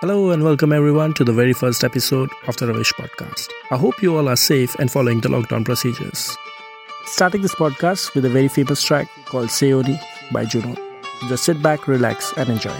Hello and welcome everyone to the very first episode of the Ravish podcast. I hope you all are safe and following the lockdown procedures. Starting this podcast with a very famous track called Seoni by Juno. Just sit back, relax, and enjoy.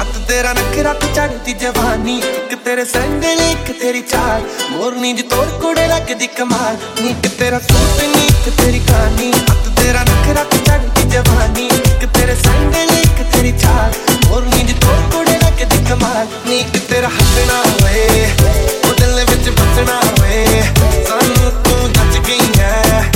ਅੱਤ ਤੇਰਾ ਨਖਰਾ ਤੇ ਚੜਦੀ ਜਵਾਨੀ। ਇੱਕ ਤੇਰੇ ਸੰਗਲ ਇੱਕ ਤੇਰੀ ਚਾਲ। ਮੋਰਨੀ ਜੀ ਤੋਰ ਕੋੜੇ ਲੱਗਦੀ ਕਮਾਲ। ਨੀ ਕਿ ਤੇਰਾ ਸੂਟ ਨੀ ਕਿ ਤੇਰੀ ਕਹਾਣੀ। ਅੱਤ ਤੇਰਾ ਨਖਰਾ ਤੇ ਚੜਦੀ ਜਵਾਨੀ। ਇੱਕ ਤੇਰੇ ਸੰਗਲ ਇੱਕ ਤੇਰੀ ਚਾਲ। ਮੋਰਨੀ ਜੀ ਤੋਰ ਕੋੜੇ ਲੱਗਦੀ ਕਮਾਲ। ਨੀ ਕਿ ਤੇਰਾ ਹੱਸਣਾ ਹੋਏ, ਉਹ ਦਿਲ ਵਿੱਚ ਬਸਣਾ ਹੋਏ। ਸਾਨੂੰ ਤੂੰ ਜੱਜ ਗਈ ਹੈ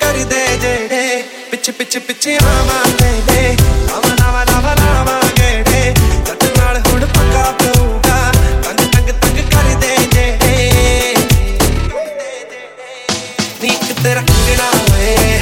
ਕਰਦੇ ਜਿਹੜੇ ਪਿੱਛੇ ਪਿੱਛੇ ਪਿੱਛੇ ਆਵਾਂ ਤੇਰੇ ਲਾਵਾਂ ਲਾਵਾਂ ਲਾਵਾਂ ਲਾਵਾਂ ਗੇੜੇ ਜੱਟ ਨਾਲ ਹੁਣ ਪੰਗਾ ਪਊਗਾ। ਤੰਗ ਤੰਗ ਤੰਗ ਕਰਦੇ ਜਿਹੜੇ। ਨੀਕ ਤੇਰਾ ਕੰਗਣਾ ਓਏ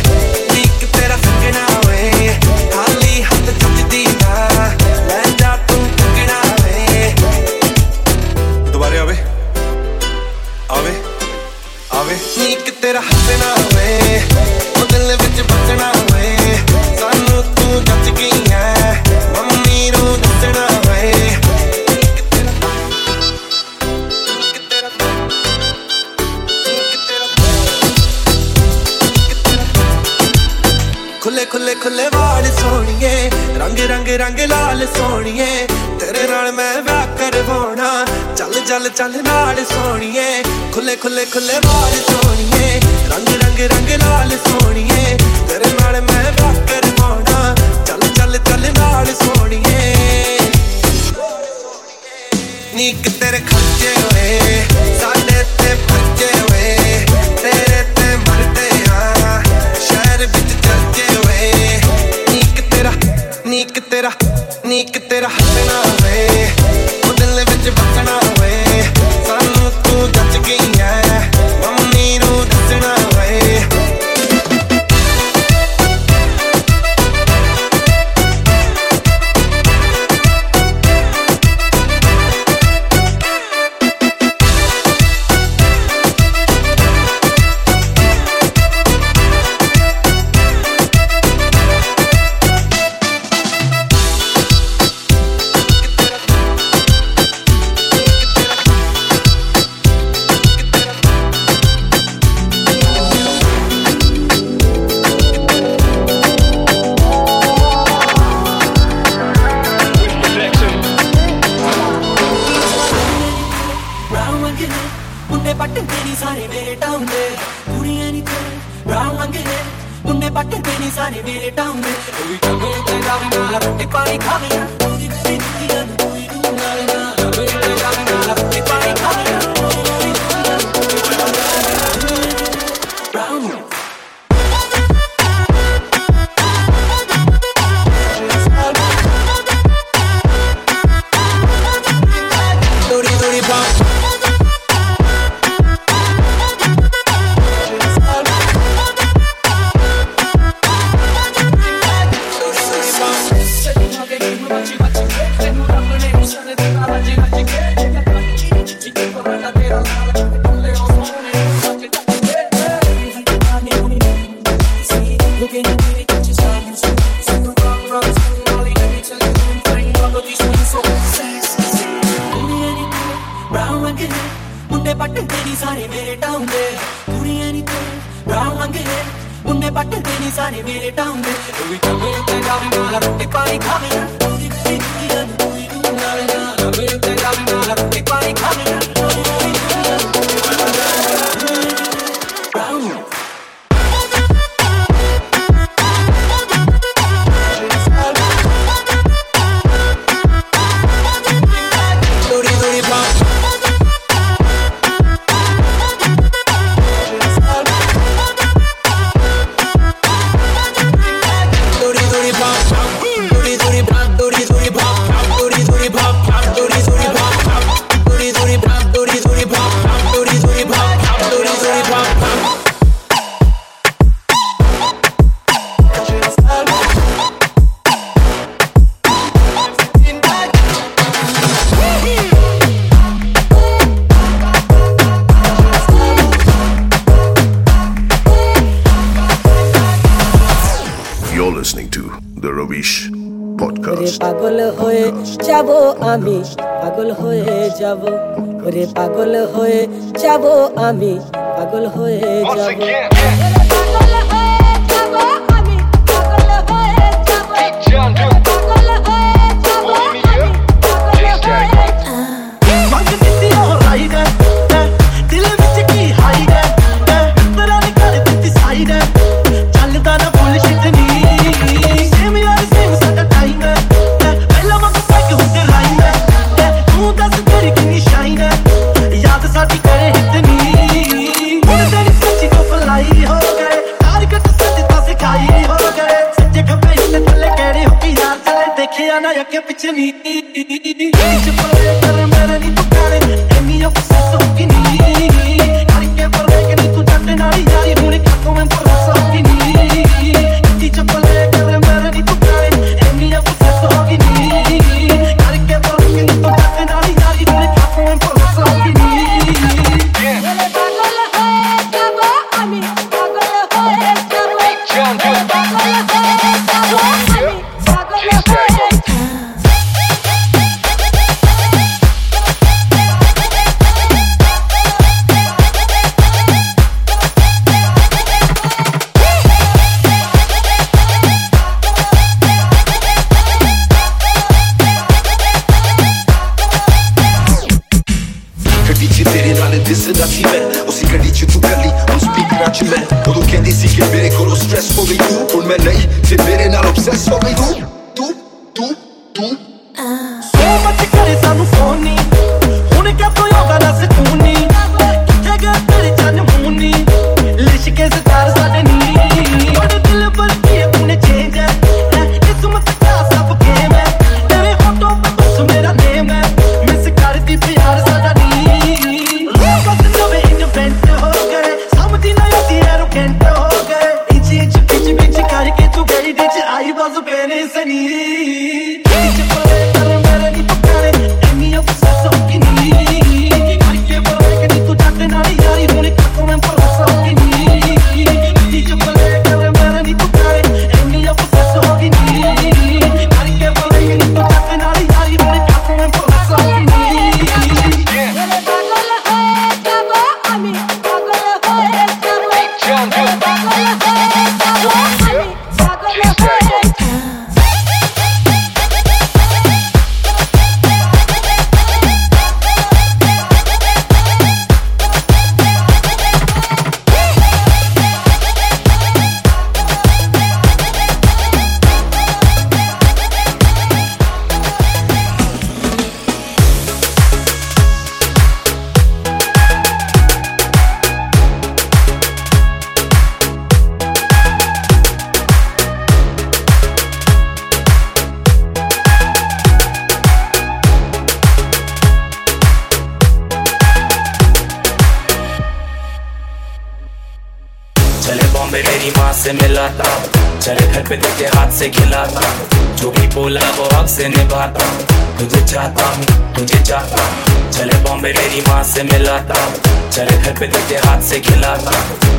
ਚੱਲ ਨਾਲ ਸੋਣੀਏ ਖੁੱਲੇ ਖੁੱਲੇ ਖੁੱਲੇ ਵਾਲ ਸੋਣੀਏ ਰੰਗ ਰੰਗ ਰੰਗ ਲਾਲ ਸੋਣੀਏ ਤੇਰੇ ਨਾਲ ਮੈਂ ਵਾਕਰ ਪਾਉਣਾ ਚੱਲ ਚੱਲ ਚੱਲ ਨਾਲ ਸੋਣੀਏ ਨੀਕ ਤੇਰੇ ਖਰਚੇ ਹੋਏ? ਸਾਡੇ ਤੇ ਖਰਚੇ ਹੋਏ। ਤੇਰੇ ਤੇ ਮਰਦੇ ਆ। ਸ਼ਹਿਰ ਵਿੱਚ ਚਰਚੇ ਹੋਏ। ਨੀਕ ਤੇਰਾ ਨੀਕ ਤੇਰਾ ਨੀਕ ਤੇਰਾ ਹੱਸਣਾ ਹੋਵੇ ਉਹ ਦਿਲ ਵਿੱਚ ਵਸਣਾ ਹੋਵੇ tú যাব করে পাগল হয়ে যাব আমি।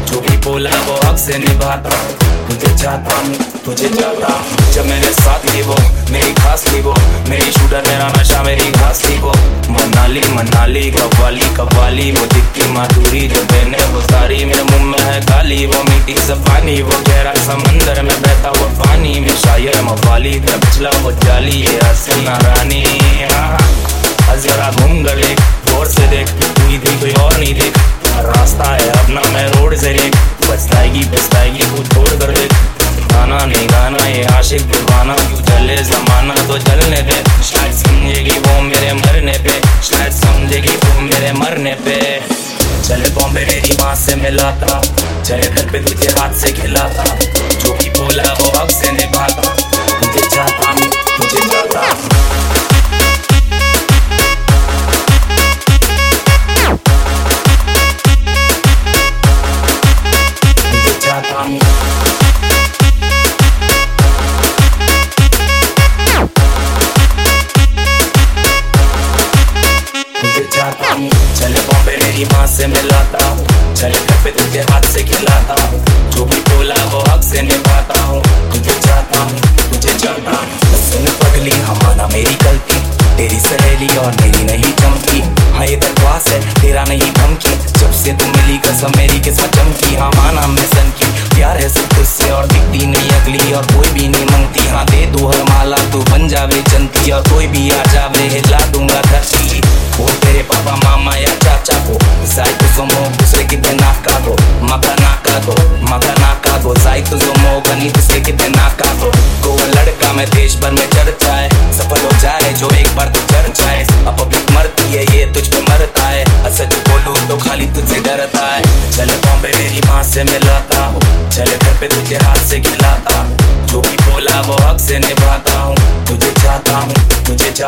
जो भी बोला वो अब से निभाता तुझे चाहता हूँ, तुझे चाहता हूँ। जब मेरे साथ थी वो, मेरी खास थी वो, मेरी शूटर मेरा नशा, मेरी खास थी वो। मनाली मनाली कवाली कवाली वो दिखती माधुरी, जो बहने वो सारी मेरे मुँह में है काली। वो मीठी सफानी, वो गहरा समंदर में बहता वो पानी। में शायर मवाली पिछला वो जाली, ये हसीना रानी हाँ हाँ, हाँ। जरा घूम गले गौर से देख, तू ही भी कोई और नहीं देख। रास्ता है अपना, मैं रोड से ज़रिए बचताएगी बचताएगी, खुद छोड़ कर दे गाना नहीं गाना, ये आशिक दीवाना। क्यों चले जमाना तो चलने पे शायद समझेगी वो मेरे मरने पे। शायद समझेगी वो मेरे मरने पे। चले बॉम्बे मेरी माँ से मिला था चले घर पे तुझे हाथ से खिला था जो भी बोला वो अब से निभाता। तुझे चाहता मैं तुझे चाहता se me lata.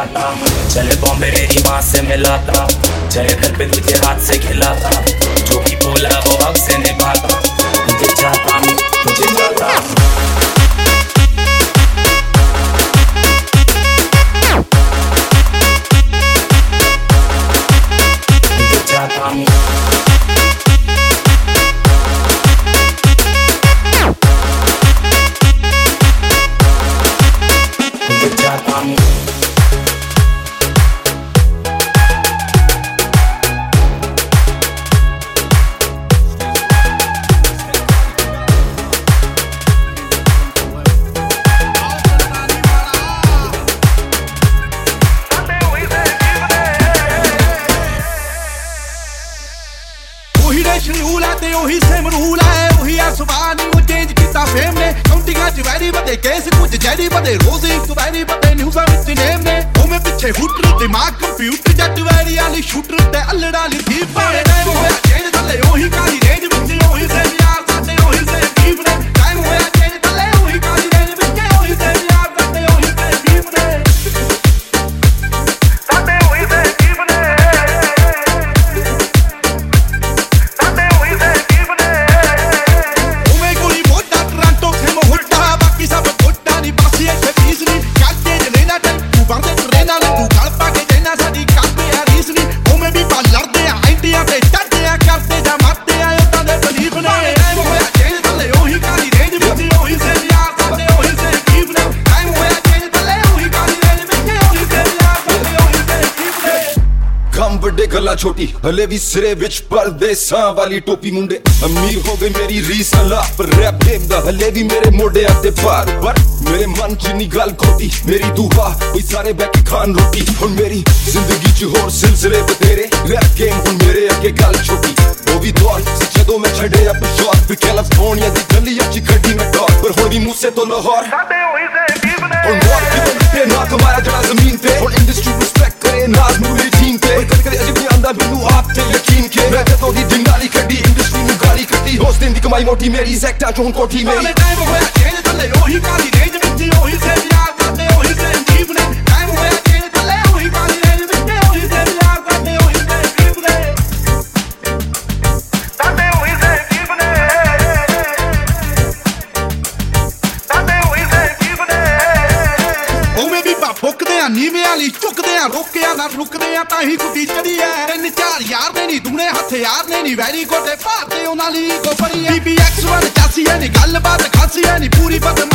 जाता चले बॉम्बे मेरी माँ से मिलाता। चले घर पे तुझे हाथ से खिलाता। हले भी सिरे विच परदेसा वाली टोपी मुंडे। अमीर हो गई मेरी रीस पर रैप गेम दा। हलेवी मेरे मोड़े आते पार पर मेरे मन च गल मेरी दुआ कोई सारे बैठ खान रोटी। हुन मेरी ज़िंदगी च होर सिलसिले बतेरे रैप गेम हुन मेरे अगे गल छोटी। वो भी दौर जदों मैं छड़े अब शॉट फिर कैलिफ़ोर्निया दी गली च खड़ी डॉट पर तो लाहौर। ना। जड़ा ज़मीन पे। हुन इंडस्ट्री रिस्पेक्ट करे नाज पे। अजीब ਮੈਂ ਮੈਨੂੰ ਆਪ ਤੇ ਯਕੀਨ ਕਿ ਮੈਂ ਕਦੋਂ ਦੀ ਦਿੰਗਾਲੀ ਕੱਢੀ ਇੰਡਸਟਰੀ ਨੂੰ ਗਾਲੀ ਕੱਢੀ। ਉਸ ਦਿਨ ਦੀ ਕਮਾਈ ਮੋਟੀ ਮੇਰੀ ਸੈਕਟਾ ਚੋਂ ਕੋਠੀ ਮੇਰੀ। ਮੈਂ ਟਾਈਮ ਹੋਇਆ ਚੇਂਜ ਥੱਲੇ ਉਹੀ ਕਾਲੀ ਰੇਂਜ ਵਿੱਚ, ਉਹੀ ਸੇਮ ਯਾਰ ਕਰਦੇ, ਉਹੀ ਸੇਮ ਜੀਵ ਨੇ ਹਥਿਆਰ ਨੇ ਨਹੀਂ, ਵੈਰੀ ਕੋਟੇ ਭਾਰਤੇ ਉਹਨਾਂ ਲਈ ਕੋ ਪੜੀ ਬੀਬੀ ਐਕਸ 1 ਚਾਸੀ ਐ ਨਹੀਂ ਗੱਲਬਾਤ ਖਾਸੀ ਐ ਨਹੀਂ ਪੂਰੀ ਬਦਮ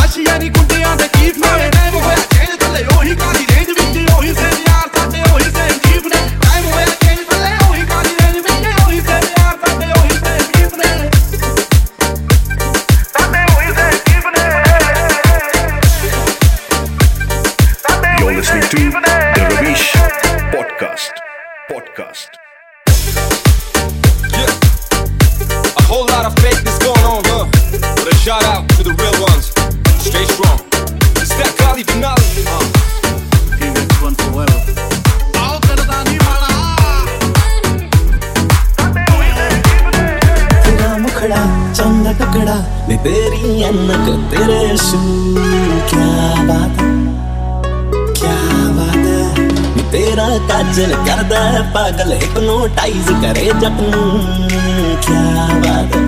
shout out to the real ones. Stay strong. Stack Kali Finale. टुकड़ा तेरे क्या बात क्या बात तेरा काजल कर दे पागल हिप्नोटाइज करे जपनू क्या बात है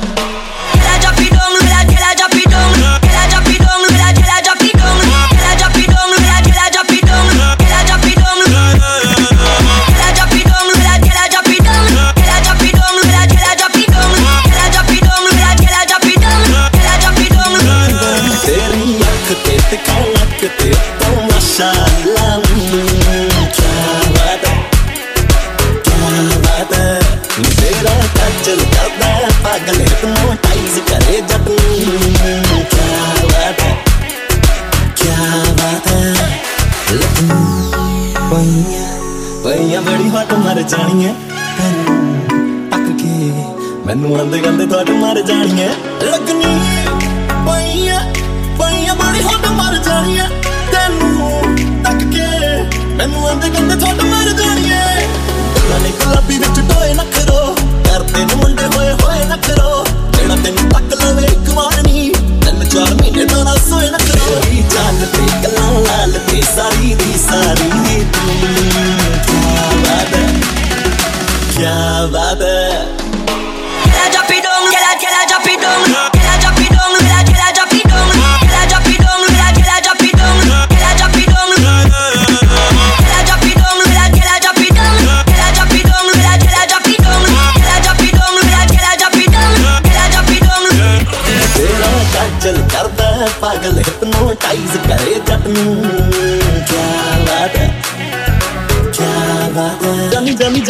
ਗੰਦੇ ਗੰਦੇ ਤੁਹਾਡੇ ਮਰ ਜਾ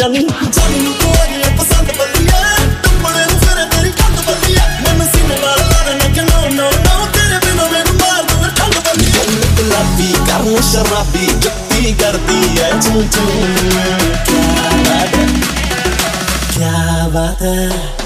ਜਾਨੀ ਜਾਨੀ ਨੂੰ ਕੋਈ ਪਸੰਦ ਬੱਲੀਆ ਤੁਮੜੇ ਨੂੰ ਫਿਰ ਤੇਰੀ ਕੰਦ ਬੱਲੀਆ ਮਨ ਸੀਨੇ ਨਾਲ ਲਾਣੇ ਨੇ ਕਿ ਨੋ ਨੋ ਨੋ ਤੇਰੇ ਬਿਨੋ ਮੈਨੂੰ ਮਾਰ ਦੂਰ ਠੰਡ ਬੱਲੀਆ ਗੁਲਾਬੀ ਕਰਨ ਸ਼ਰਾਬੀ ਜੱਤੀ ਕਰਦੀ ਐ ਚੂ ਚੂ ਕੀ ਬਾਤ ਹੈ ਕੀ ਬਾਤ ਹੈ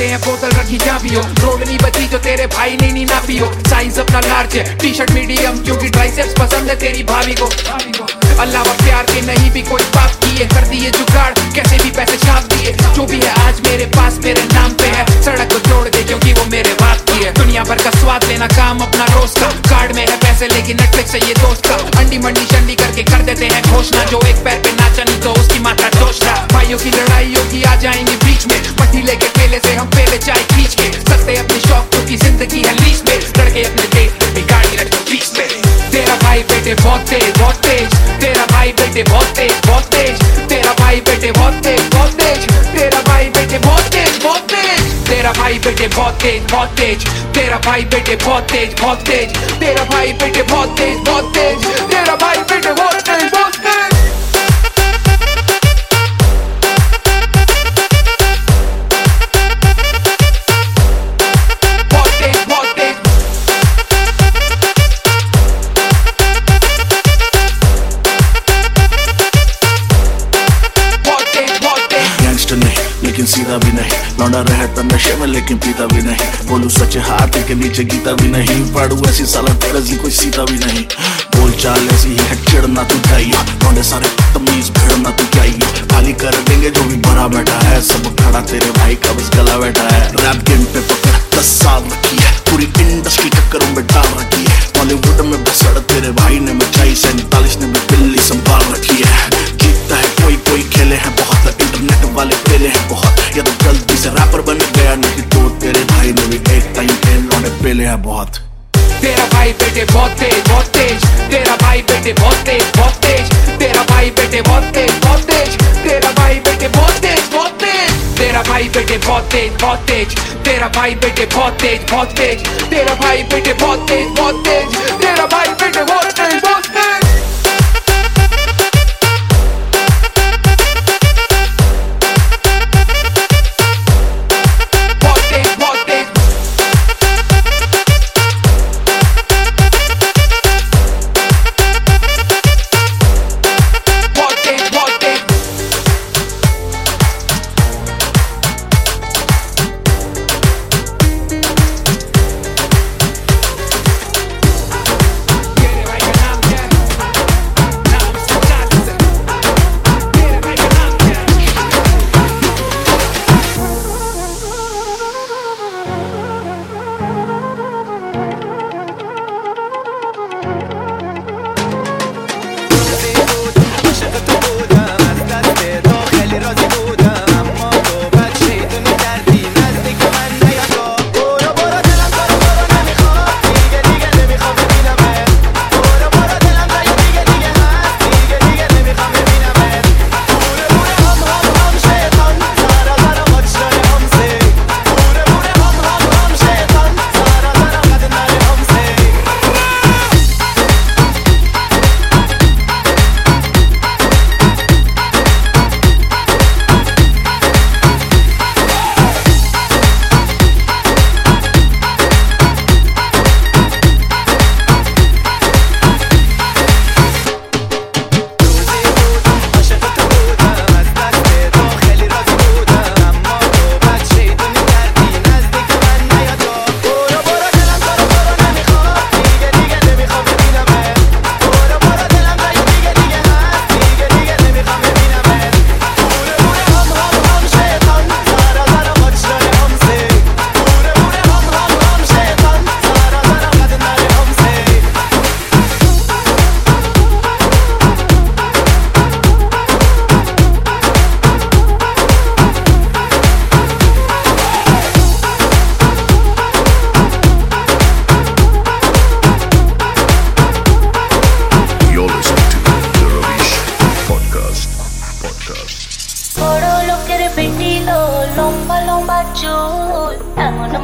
के बता देते हैं, बोतल रखी चाबियो रोड नहीं बची जो तेरे भाई ने नहीं ना पियो। साइज़ अपना लार्ज है टी शर्ट मीडियम क्योंकि ट्राइसेप्स पसंद है तेरी भाभी को। अल्लाह व प्यार के नहीं भी कोई बात किए, कर दिए जुगाड़, कैसे भी पैसे छाप दिए। जो भी है आज मेरे पास, मेरे नाम पे है। सड़क को छोड़ दे क्योंकि वो मेरे बाप की है। दुनिया भर का स्वाद लेना काम अपना रोज का। कार्ड में है पैसे, लेकिन नेटफ्लिक्स है ये दोस्त का। अंडी मंडी चंडी करके कर देते हैं घोषणा। जो एक पैर पे नाचा नहीं तो उसकी माथा दोषना भाइयों की लड़ाई होगी आ जाएँगे बीच में। मट्टी लेके केले से हम पहले चाय खींच के। सकते अपने शौक की ज़िंदगी है लीच में। लड़के अपने देश पे गाड़ी रखो बीच में। तेरा भाई बेटे बहुत तेज बहुत तेज। तेरा भाई बेटे बहुत तेज बहुत तेज। तेरा भाई बेटे बहुत तेज बहुत तेज। तेरा भाई बेटे बहुत तेज बहुत तेज। तेरा भाई बेटे बहुत तेज बहुत तेज। तेरा भाई बेटे बहुत तेज बहुत तेज। तेरा भाई बेटे बहुत तेज बहुत तेज। तेरा भाई बेटे बहुत लेकिन पीता भी नहीं। बोलू सच हाथ के नीचे गीता भी नहीं। पढ़ू ऐसी साला तेरजी, कोई सीता भी नहीं। बोल चाल ऐसी ही चिड़ना तू चाहिए लौंडे सारे तमीज भिड़ना तू चाहिए खाली कर देंगे जो भी भरा बैठा है। सब खड़ा तेरे भाई का बस गला बैठा है। रैप गेम पे पकड़ दस साल रखी है। पूरी इंडस्ट्री टक्करों में डाल रखी है। बॉलीवुड में बसड़ तेरे भाई ने मचाई। सैतालीस ने भी दिल्ली संभाल रखी है। जीतता है कोई कोई खेले हैं बहुत। इंटरनेट वाले पेले हैं बहुत। या तो जल्दी से रैपर बन गया, नहीं तो तेरे भाई ने भी एक टाइम टेन लौंडे पेले हैं बहुत। तेरा भाई बेटे बहुत तेज बहुत तेज। तेरा भाई बेटे बहुत तेज बहुत तेज। तेरा भाई बेटे बहुत तेज बहुत तेज। तेरा भाई बेटे बहुत तेज बहुत तेज। तेरा भाई बेटे बहुत तेज बहुत तेज। तेरा भाई बेटे बहुत तेज बहुत तेज। तेरा भाई बेटे बहुत तेज बहुत तेज। तेरा भाई बेटे बहुत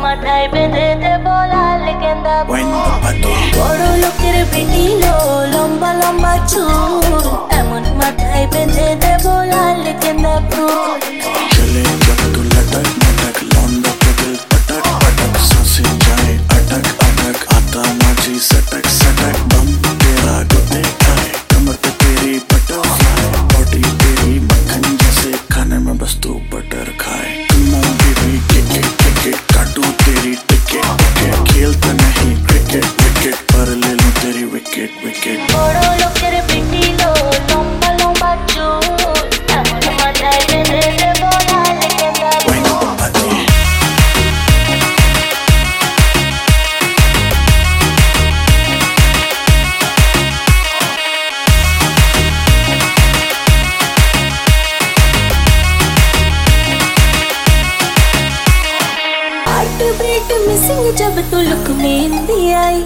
matar y venderte este por la leyenda. Bueno, pato. Oro lo quiere vinilo, lomba lomba chu. Amor matar y venderte este por la leyenda. Chile. Heart beat missing जब तू लुक में इंदी आई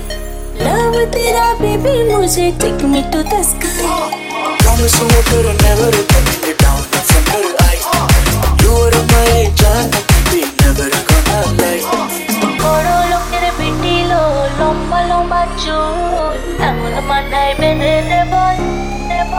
लव तेरा बेबी मुझे take me to the sky Promise you water and never let me down from her eyes. You are my John, baby, never gonna lie. বড় লোকের বেটিলো লম্বা লম্বা চুল এমন মাথায় বেঁধে দেব দেব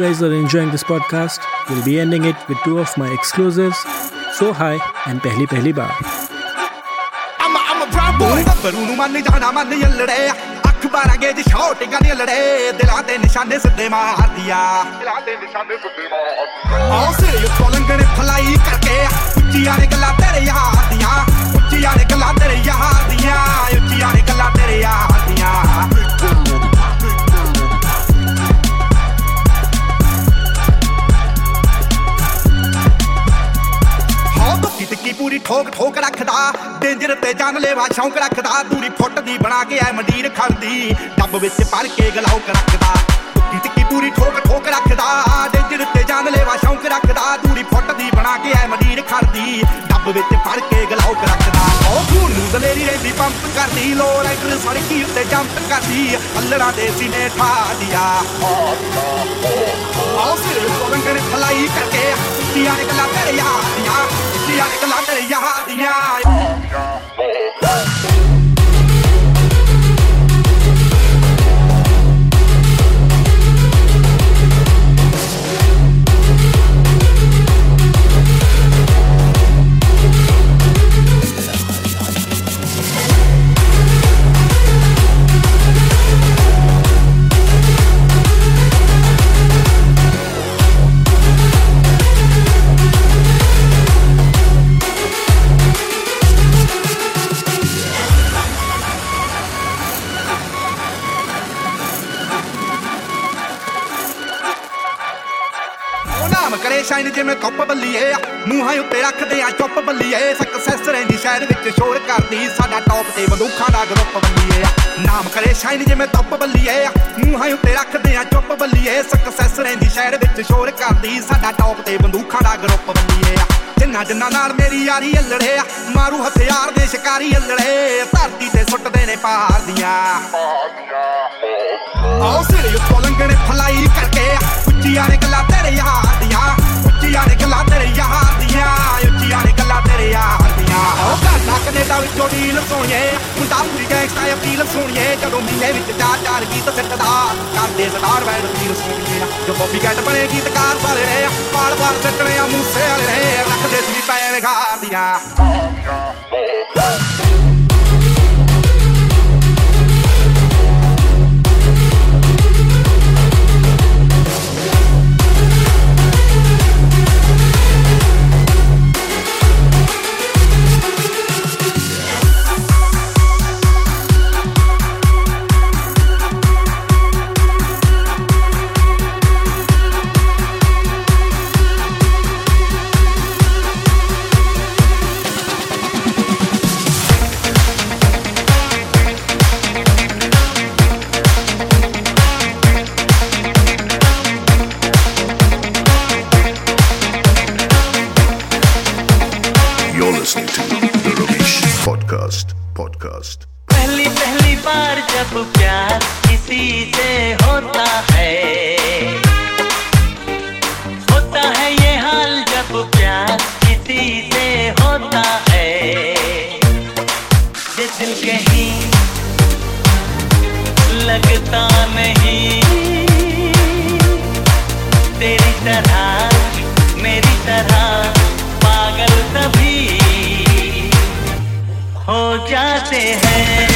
guys are enjoying this podcast. We'll be ending it with two of my exclusives, So High and Pehli Pehli Baar. I'm a, I'm a proud boy ਗੱਭਰੂ ਨੂੰ ਮੰਨ ਜਾਣਾ ਮੰਨ ਯੱਲੜੇ ਅੱਖ ਬਾਰਾਂ ਗੇਜ ਸ਼ਾਟਿੰਗਾਂ ਦੀਆਂ ਲੜੇ ਦਿਲਾਂ ਦੇ ਨਿਸ਼ਾਨੇ ਸਿੱਧੇ ਮਾਰਦੀਆਂ ਦਿਲਾਂ ਦੇ ਨਿਸ਼ਾਨੇ ਸਿੱਧੇ ਮਾਰਦੀਆਂ ਆਹ ਸਿਰੇ ਉੱਤੋਂ ਲੰਗਣੇ ਫਲਾਈ ਕਰਕੇ ਉੱਚੀਆਂ ਨੇ ਗੱਲਾਂ ਤੇਰੇ ਯਾਰ ਦੀਆਂ ਉੱਚੀਆਂ ਨੇ ਗੱਲਾਂ ਤੇਰੇ ਯਾਰ ਦੀਆਂ ਉੱਚੀਆਂ ਨੇ ਗੱਲਾਂ ਤੇਰੇ ਯਾਰ ਦੀਆਂ ਪੂਰੀ ਠੋਕ ਠੋਕ ਰੱਖਦਾ, ਡੇਂਜਰ ਤੇ ਜਾਨ ਲੈਵਾ ਸ਼ੌਂਕ ਰੱਖਦਾ ਦੂਰੀ ਫੁੱਟ ਦੀ ਬਣਾ ਕੇ ਐ ਮੰਡੀਰ ਖੜਦੀ, ਡੱਬ ਵਿੱਚ ਭਰ ਕੇ ਗਲਾਉਕ ਰੱਖਦਾ ਬੱਤੀ ਟਿੱਕੀ ਪੂਰੀ ਠੋਕ ਠੋਕ ਰੱਖਦਾ, ਡੇਂਜਰ ਤੇ ਜਾਨ ਲੈਵਾ ਸ਼ੌਂਕ ਰੱਖਦਾ ਦੂਰੀ ਫੁੱਟ ਦੀ ਬਣਾ ਕੇ ਐ ਮੰਡੀਰ ਖੜਦੀ, ਡੱਬ ਵਿੱਚ ਭਰ ਕੇ ਗਲਾਉਕ ਰੱਖਦਾ। ਉਹ ਖੂਨ ਨੂੰ ਦਲੇਰੀ ਰਹਿੰਦੀ ਪੰਪ ਕਰਦੀ ਲੋ ਰਾਈਡਰ ਸੜਕੀ ਉੱਤੇ ਜੰਪ ਕਰਦੀ, ਅੱਲੜਾਂ ਦੇ ਸੀਨੇ ਠਾ ਦਿਆ। ਆਓ ਸਿਰ ਰੰਗਣ ਫਲਾਈ ਕਰਕੇ इश्तिया निकला तेरे यार यार इश्तिया निकला तेरे यार यार ਚੁੱਪ ਬੱਲੀਏ। ਸਕਸੈਸ ਰਹਿੰਦੀ ਸ਼ਹਿਰ ਵਿੱਚ ਸ਼ੋਰ ਕਰਦੀ। ਸਾਡਾ ਟੌਪ ਤੇ ਬੰਦੂਖਾਂ ਦਾ ਗਰੁੱਪ ਬੱਲੀਏ। ਆ ਨਾਮ ਕਰੇ ਸ਼ਾਈਨ ਜਿਵੇਂ ਟੱਪ ਬੱਲੀਏ। ਆ ਮੂੰਹਾਂ ਉੱਤੇ ਰੱਖਦੇ ਆ ਚੁੱਪ ਬੱਲੀਏ। ਸਕਸੈਸ ਰਹਿੰਦੀ ਸ਼ਹਿਰ ਵਿੱਚ ਸ਼ੋਰ ਕਰਦੀ। ਸਾਡਾ ਟੌਪ ਤੇ ਬੰਦੂਖਾਂ ਦਾ ਗਰੁੱਪ ਬੱਲੀਏ। ਆ ਜਿੰਨਾ ਜਿੰਨਾ ਨਾਲ ਮੇਰੀ ਯਾਰੀ ਅਲੜੇ ਆ, ਮਾਰੂ ਹਥਿਆਰ ਦੇ ਸ਼ਿਕਾਰੀ ਅਲੜੇ। ਧਰਤੀ ਤੇ ਸੁੱਟਦੇ ਨੇ ਪਹਾੜ ਦੀਆਂ। ਆਓ ਸਿਰੇ ਉੱਤੋਂ ਲੰਘਣੇ ਫਲਾਈ ਕਰਕੇ ਉੱਚੀਆਂ ਨੇ ਗੱਲਾਂ ਤੇਰੇ ਯਾਰ ਦੀਆਂ। ਉੱਚੀਆਂ ਨੇ ਗੱਲਾਂ ਸੋਣੀਏ, ਮੁੰਡਾ ਪੂਰੀ ਗੈਂਗਸਟਾ ਅਪੀਲ ਸੁਣੀਏ, ਜਦੋਂ ਮੀਨੇ ਵਿੱਚ ਚਾਰ ਚਾਰ ਗੀਤ ਸਿੱਟਦਾ ਕਰਦੇ ਸਟਾਰ ਬੈਂਡ ਫੀਲ ਸੁਣੀਏ ਜੋ ਬੋਬੀ ਗੈਟ ਬਣੇ ਗੀਤਕਾਰ ਵਾਲੇ ਨੇ ਪਾਲ ਪਾਲ ਸਿੱਟਣੇ ਆ, ਮੂਸੇ ਵਾਲੇ ਨੇ ਰੱਖਦੇ ਸੀ ਪੈਣ ਘਾਰ ਦੀਆਂ। पहली बार जब प्यार किसी से होता है। होता है ये हाल जब प्यार किसी से होता है। ये दिल कहीं लगता नहीं। तेरी तरह, मेरी तरह पागल तभी हो जाते हैं।